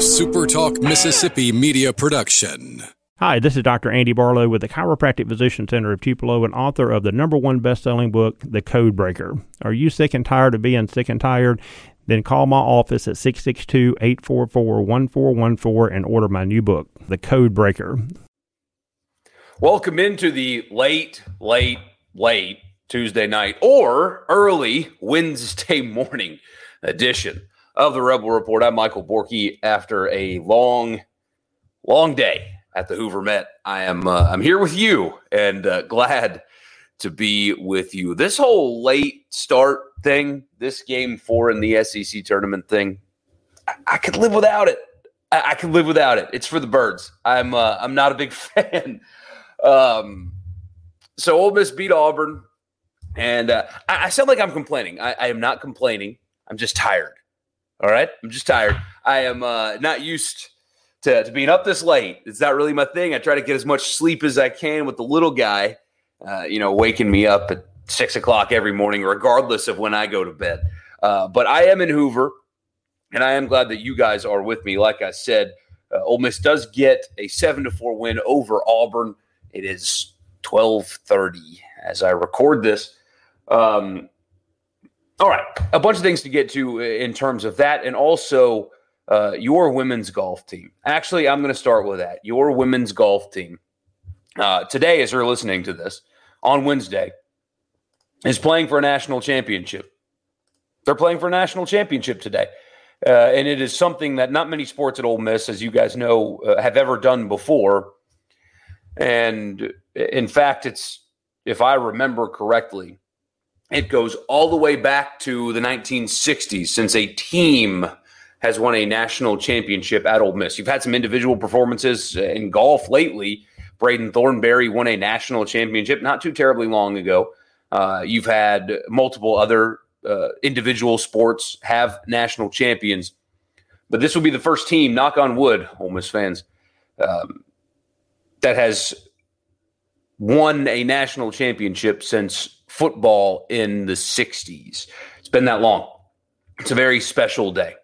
SuperTalk Mississippi media production. Hi, this is Dr. Andy Barlow with the Chiropractic Physician Center of Tupelo and author of the number one best-selling book, The Code Breaker. Are you sick and tired of being sick and tired? Then call my office at 662-844-1414 and order my new book, The Code Breaker. Welcome into the late, late, late Tuesday night or early Wednesday morning edition of the Rebel Report. I'm Michael Borky. After a long, long day at the Hoover Met, I am uh, I'm here with you and uh, glad to be with you. This whole late start thing, this game four in the SEC tournament thing, I, I could live without it. I, I could live without it. It's for the birds. I'm uh, I'm not a big fan. Um, so Ole Miss beat Auburn, and uh, I, I sound like I'm complaining. I, I am not complaining. I'm just tired. All right. I'm just tired. I am uh, not used to, to being up this late. It's not really my thing. I try to get as much sleep as I can with the little guy, uh, you know, waking me up at six o'clock every morning, regardless of when I go to bed. Uh, but I am in Hoover, and I am glad that you guys are with me. Like I said, uh, Ole Miss does get a seven to four win over Auburn. It is twelve thirty as I record this. Um, all right, a bunch of things to get to in terms of that, and also uh, your women's golf team. Actually, I'm going to start with that. Your women's golf team uh, today, as you're listening to this on Wednesday, is playing for a national championship. They're playing for a national championship today. Uh, and it is something that not many sports at Ole Miss, as you guys know, uh, have ever done before. And in fact, it's, if I remember correctly, it goes all the way back to the 1960s since a team has won a national championship at Ole Miss. You've had some individual performances in golf lately. Braden Thornberry won a national championship not too terribly long ago. Uh, you've had multiple other uh, individual sports have national champions, but this will be the first team, knock on wood, Ole Miss fans, um, that has won a national championship since football in the 60s. It's been that long. It's a very special day.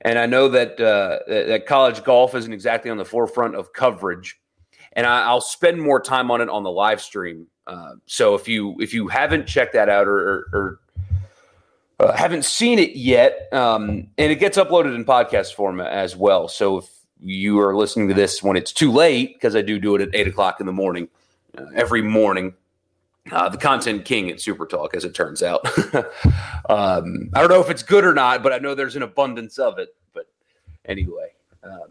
And I know that uh, that college golf isn't exactly on the forefront of coverage, and I, will spend more time on it on the live stream. Uh, so if you if you haven't checked that out or, or, or uh, haven't seen it yet, um, and it gets uploaded in podcast format as well. So if you are listening to this when it's too late, because I do do it at eight o'clock in the morning uh, every morning, uh, the content king at Super Talk, as it turns out. um, I don't know if it's good or not, but I know there's an abundance of it. But anyway, um,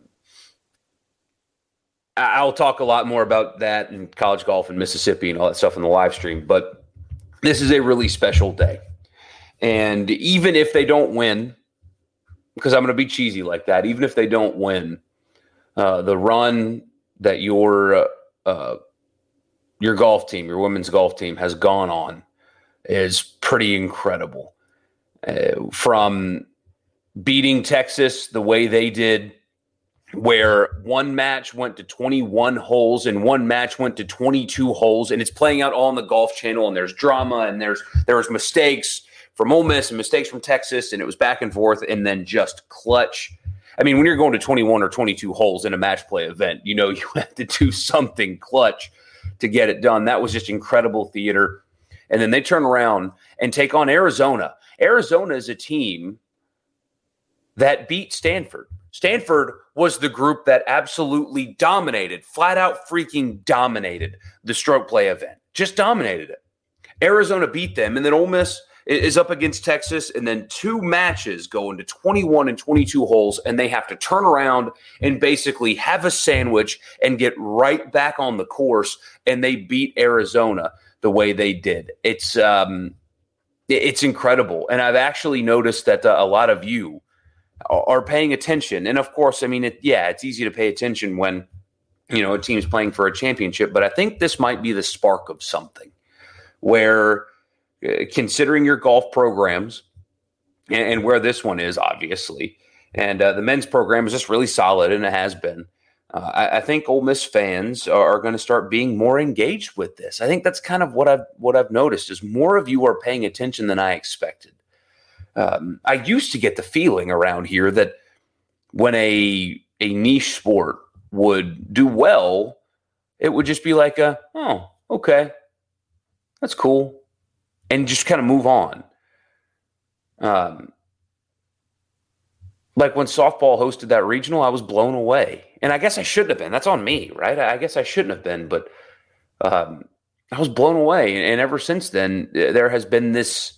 I'll talk a lot more about that and college golf in Mississippi and all that stuff in the live stream. But this is a really special day. And even if they don't win, because I'm going to be cheesy like that, even if they don't win, uh, the run that your uh, uh your golf team, your women's golf team has gone on is pretty incredible. Uh, from beating Texas the way they did, where one match went to 21 holes and one match went to 22 holes, and it's playing out all on the Golf Channel, and there's drama and there's there was mistakes from Ole Miss and mistakes from Texas, and it was back and forth, and then just clutch. I mean, when you're going to 21 or 22 holes in a match play event, you know you have to do something clutch to get it done. That was just incredible theater. And then they turn around and take on Arizona. Arizona is a team that beat Stanford. Stanford was the group that absolutely dominated, flat out freaking dominated the stroke play event. Just dominated it. Arizona beat them, and then Ole Miss is up against Texas, and then two matches go into 21 and 22 holes, and they have to turn around and basically have a sandwich and get right back on the course, and they beat Arizona the way they did. It's um, it's incredible, and I've actually noticed that uh, a lot of you are paying attention, and of course, I mean, it, yeah, it's easy to pay attention when you know a team's playing for a championship, but I think this might be the spark of something where considering your golf programs and, and, where this one is, obviously. And uh, the men's program is just really solid, and it has been. Uh, I, I, think Ole Miss fans are, are going to start being more engaged with this. I think that's kind of what I've what I've noticed is more of you are paying attention than I expected. Um, I used to get the feeling around here that when a a niche sport would do well, it would just be like a oh okay, that's cool, and just kind of move on. Um, like when softball hosted that regional, I was blown away, and I guess I shouldn't have been. That's on me, right? I guess I shouldn't have been, but um, I was blown away, and ever since then, there has been this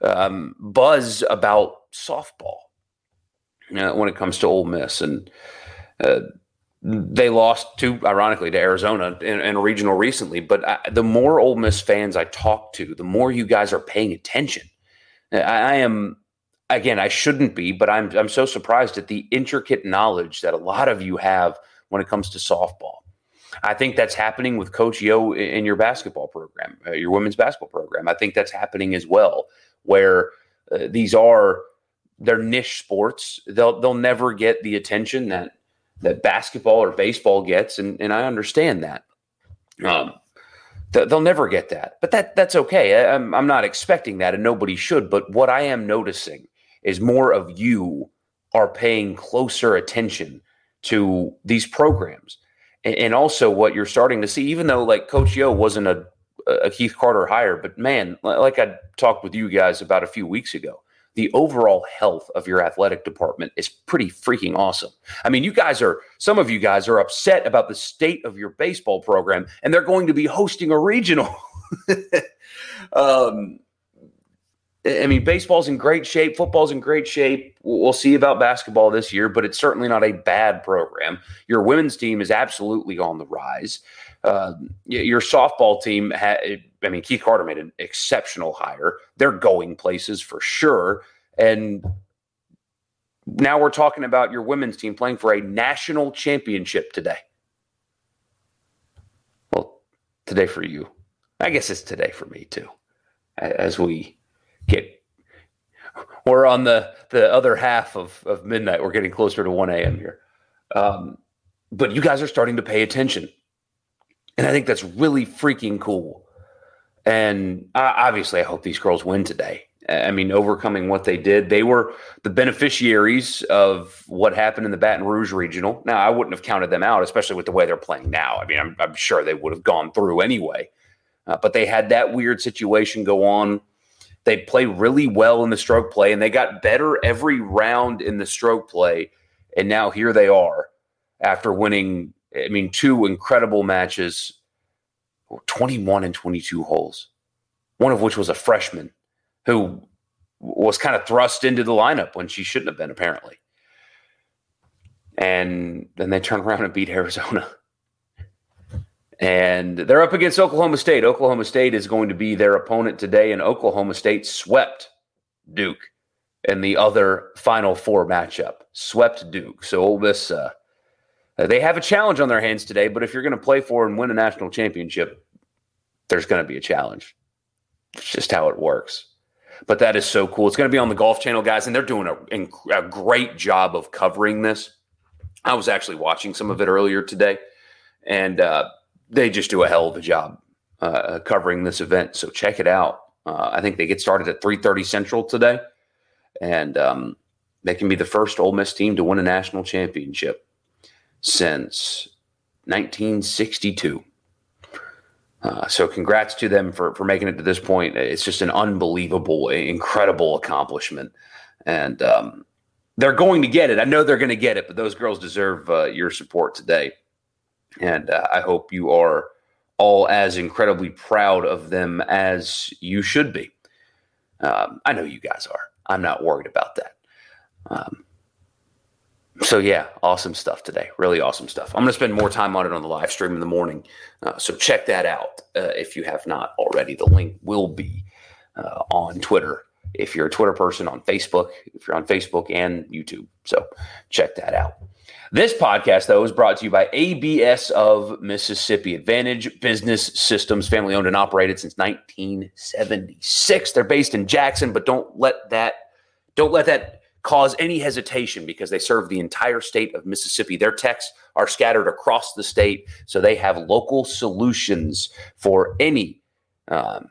um, buzz about softball uh, when it comes to Ole Miss, and uh, they lost to, ironically, to Arizona in, in a regional recently. But I, the more Ole Miss fans I talk to, the more you guys are paying attention. I, I am again, I shouldn't be, but I'm I'm so surprised at the intricate knowledge that a lot of you have when it comes to softball. I think that's happening with Coach Yo in your basketball program, uh, your women's basketball program. I think that's happening as well, where uh, these are they're niche sports. They'll they'll never get the attention that that basketball or baseball gets, and and I understand that. Um, they'll never get that, but that that's okay. I'm I'm not expecting that, and nobody should. But what I am noticing is more of you are paying closer attention to these programs. And, and also what you're starting to see, even though like Coach Yo wasn't a, a Keith Carter hire, but man, like I talked with you guys about a few weeks ago, the overall health of your athletic department is pretty freaking awesome. I mean, you guys are, some of you guys are upset about the state of your baseball program, and they're going to be hosting a regional. um, I mean, baseball's in great shape, football's in great shape. We'll see about basketball this year, but it's certainly not a bad program. Your women's team is absolutely on the rise. Uh, your softball team, had, I mean, Keith Carter made an exceptional hire. They're going places for sure. And now we're talking about your women's team playing for a national championship today. Well, today for you. I guess it's today for me too, as we get we're on the the other half of of midnight. We're getting closer to one a.m. here, um, but you guys are starting to pay attention, and I think that's really freaking cool. And obviously, I hope these girls win today. I mean, overcoming what they did, they were the beneficiaries of what happened in the Baton Rouge regional. Now, I wouldn't have counted them out, especially with the way they're playing now. I mean, I'm, I'm sure they would have gone through anyway. Uh, but they had that weird situation go on they play really well in the stroke play, and they got better every round in the stroke play. And now here they are after winning, I mean, two incredible matches 21 and 22 holes, one of which was a freshman who was kind of thrust into the lineup when she shouldn't have been, apparently. And then they turn around and beat Arizona and they're up against Oklahoma State. Oklahoma State is going to be their opponent today, and Oklahoma State swept Duke in the other Final Four matchup. Swept Duke. So Ole Miss, uh, they have a challenge on their hands today. But if you're going to play for and win a national championship, there's going to be a challenge. It's just how it works. But that is so cool. It's going to be on the Golf Channel, guys, and they're doing a, a great job of covering this. I was actually watching some of it earlier today, and uh, they just do a hell of a job uh, covering this event. So check it out. Uh, I think they get started at 3:30 Central today, and um, they can be the first Ole Miss team to win a national championship since 1962. Uh, so congrats to them for for making it to this point. It's just an unbelievable, incredible accomplishment, and um, they're going to get it. I know they're going to get it, but those girls deserve uh, your support today. And uh, I hope you are all as incredibly proud of them as you should be. Um, I know you guys are. I'm not worried about that. Um, so yeah, awesome stuff today. Really awesome stuff. I'm going to spend more time on it on the live stream in the morning. Uh, so check that out uh, if you have not already. The link will be uh, on Twitter. If you're a Twitter person, on Facebook. If you're on Facebook and YouTube, so check that out. This podcast, though, is brought to you by ABS of Mississippi Advantage Business Systems, family owned and operated since 1976. They're based in Jackson, but don't let that don't let that cause any hesitation because they serve the entire state of Mississippi. Their techs are scattered across the state, so they have local solutions for any um,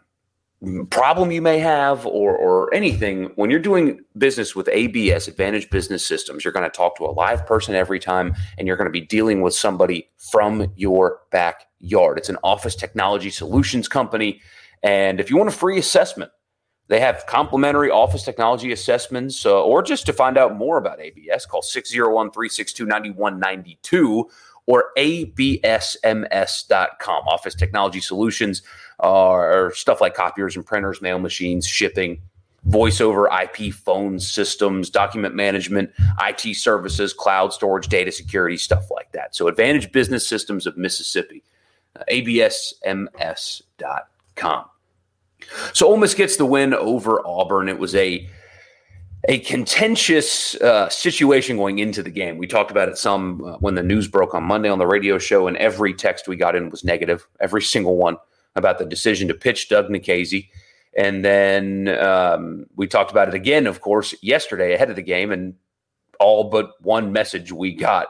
problem you may have or, or anything, when you're doing business with ABS, Advantage Business Systems, you're going to talk to a live person every time and you're going to be dealing with somebody from your backyard. It's an office technology solutions company. And if you want a free assessment, they have complimentary office technology assessments, uh, or just to find out more about ABS, call 601 362 9192 or absms.com. Office technology solutions are stuff like copiers and printers, mail machines, shipping, voice over IP phone systems, document management, IT services, cloud storage, data security, stuff like that. So, Advantage Business Systems of Mississippi, uh, absms.com. So, Ole Miss gets the win over Auburn. It was a a contentious uh, situation going into the game. We talked about it some uh, when the news broke on Monday on the radio show, and every text we got in was negative, every single one about the decision to pitch Doug Nikhazy. And then um, we talked about it again, of course, yesterday ahead of the game, and all but one message we got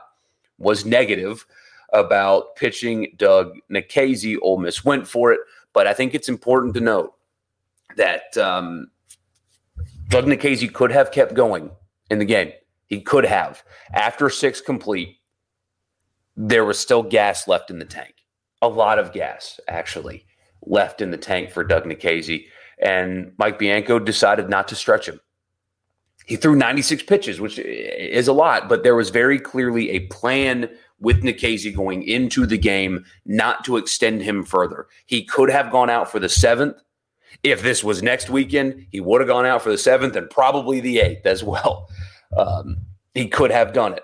was negative about pitching Doug Nikhazy. Ole Miss went for it, but I think it's important to note that. Um, Doug Nikhazy could have kept going in the game. He could have. After six complete, there was still gas left in the tank. A lot of gas, actually, left in the tank for Doug Nikhazy. And Mike Bianco decided not to stretch him. He threw 96 pitches, which is a lot, but there was very clearly a plan with Nikhazy going into the game not to extend him further. He could have gone out for the seventh if this was next weekend, he would have gone out for the seventh and probably the eighth as well. Um, he could have done it.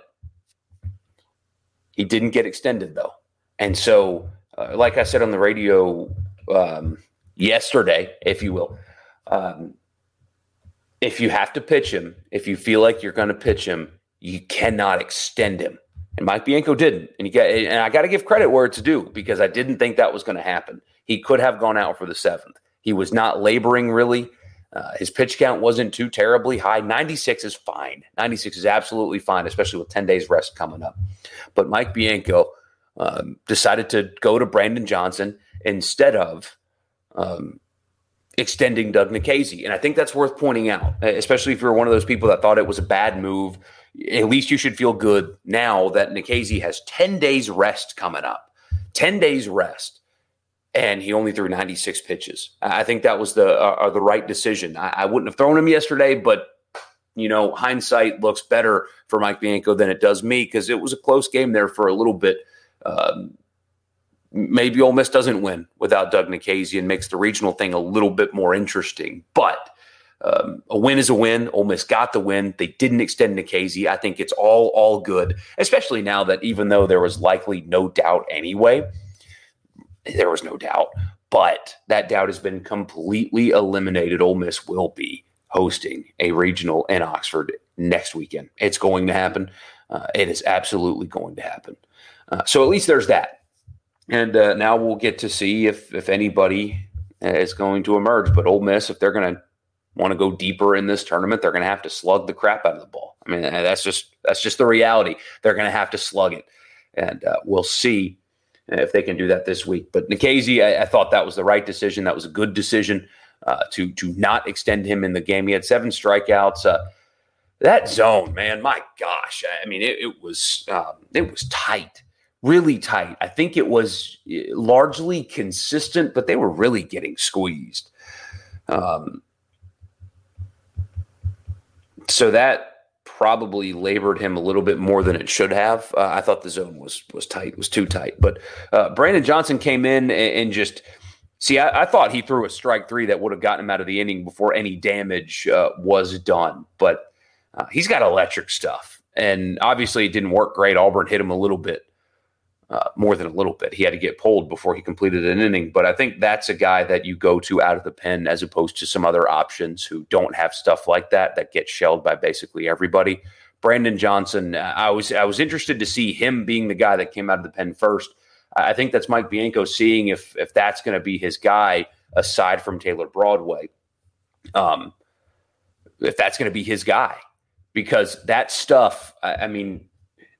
He didn't get extended though. And so, uh, like I said on the radio um, yesterday, if you will, um, if you have to pitch him, if you feel like you're going to pitch him, you cannot extend him. And Mike Bianco didn't. And you got, and I got to give credit where it's due because I didn't think that was going to happen. He could have gone out for the seventh. He was not laboring really. Uh, his pitch count wasn't too terribly high. 96 is fine. 96 is absolutely fine, especially with 10 days rest coming up. But Mike Bianco um, decided to go to Brandon Johnson instead of um, extending Doug Nikhazy. And I think that's worth pointing out, especially if you're one of those people that thought it was a bad move. At least you should feel good now that Nikhazy has 10 days rest coming up. 10 days rest and he only threw 96 pitches. I think that was the uh, uh, the right decision. I, I, wouldn't have thrown him yesterday, but you know, hindsight looks better for Mike Bianco than it does me because it was a close game there for a little bit. Um, maybe Ole Miss doesn't win without Doug Nikhazy and makes the regional thing a little bit more interesting, but. Um, a win is a win. Ole Miss got the win. They didn't extend Nikhazy. I think it's all all good, especially now that even though there was likely no doubt anyway, there was no doubt, but that doubt has been completely eliminated. Ole Miss will be hosting a regional in Oxford next weekend. It's going to happen. Uh, it is absolutely going to happen. Uh, so at least there's that. And uh, now we'll get to see if if anybody is going to emerge. But Ole Miss, if they're going to want to go deeper in this tournament, they're going to have to slug the crap out of the ball. I mean, that's just that's just the reality. They're going to have to slug it, and uh, we'll see if they can do that this week. But Nikhazy, I, I thought that was the right decision. That was a good decision uh, to to not extend him in the game. He had seven strikeouts. Uh, that zone, man, my gosh! I mean, it, it was um, it was tight, really tight. I think it was uh, largely consistent, but they were really getting squeezed. Um, so that probably labored him a little bit more than it should have. Uh, I thought the zone was was tight, was too tight. But uh, Brandon Johnson came in and, and just see. I, I, thought he threw a strike three that would have gotten him out of the inning before any damage uh, was done. But uh, he's got electric stuff, and obviously it didn't work great. Auburn hit him a little bit uh, more than a little bit. He had to get pulled before he completed an inning. But I think that's a guy that you go to out of the pen as opposed to some other options who don't have stuff like that that get shelled by basically everybody. Brandon Johnson, uh, I was I was interested to see him being the guy that came out of the pen first. I think that's Mike Bianco seeing if if that's going to be his guy aside from Taylor Broadway. Um, if that's going to be his guy, because that stuff, I, I mean,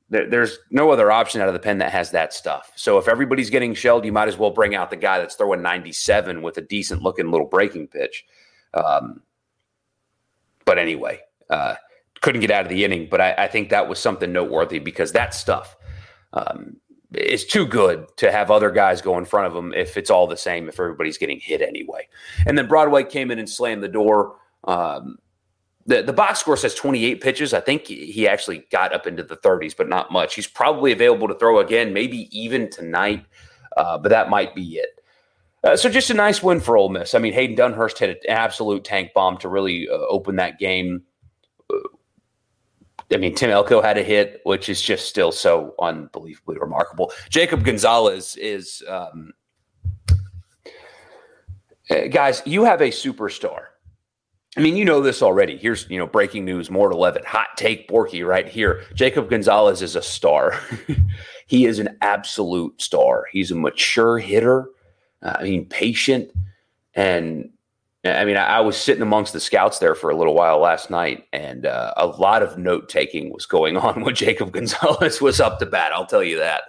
there, there's no other option out of the pen that has that stuff. So if everybody's getting shelled, you might as well bring out the guy that's throwing 97 with a decent looking little breaking pitch. Um, but anyway, uh, couldn't get out of the inning. But I, I, think that was something noteworthy because that stuff um, is too good to have other guys go in front of them if it's all the same, if everybody's getting hit anyway. And then Broadway came in and slammed the door. Um, the, the box score says 28 pitches. I think he actually got up into the 30s, but not much. He's probably available to throw again, maybe even tonight, uh, but that might be it. Uh, so just a nice win for Ole Miss. I mean, Hayden Dunhurst hit an absolute tank bomb to really uh, open that game. I mean, Tim Elko had a hit, which is just still so unbelievably remarkable. Jacob Gonzalez is, um, uh, guys, you have a superstar. I mean, you know this already. Here's, you know, breaking news, more to Levitt, hot take Borky right here. Jacob Gonzalez is a star. he is an absolute star. He's a mature hitter. Uh, I mean, patient and I mean, I, was sitting amongst the scouts there for a little while last night, and uh, a lot of note taking was going on when Jacob Gonzalez was up to bat. I'll tell you that.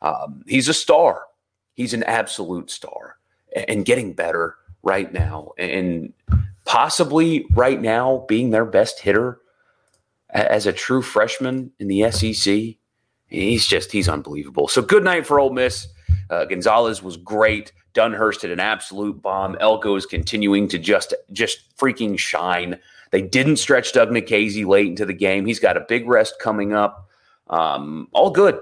Um, he's a star. He's an absolute star, and getting better right now, and possibly right now being their best hitter as a true freshman in the SEC. He's just he's unbelievable. So good night for Ole Miss. Uh, Gonzalez was great. Dunhurst hit an absolute bomb. Elko is continuing to just just freaking shine. They didn't stretch Doug Nikhazy late into the game. He's got a big rest coming up. Um, all good,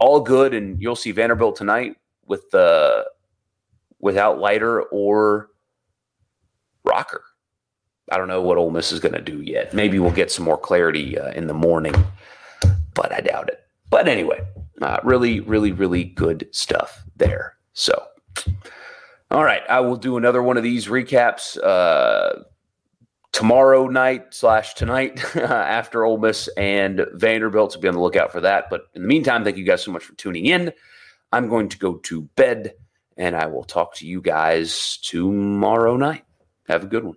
all good, and you'll see Vanderbilt tonight with the without Leiter or Rocker. I don't know what Ole Miss is going to do yet. Maybe we'll get some more clarity uh, in the morning, but I doubt it. But anyway, uh, really, really, really good stuff there. So. All right, I will do another one of these recaps uh, tomorrow night slash tonight after Ole Miss and Vanderbilt. So be on the lookout for that. But in the meantime, thank you guys so much for tuning in. I'm going to go to bed, and I will talk to you guys tomorrow night. Have a good one.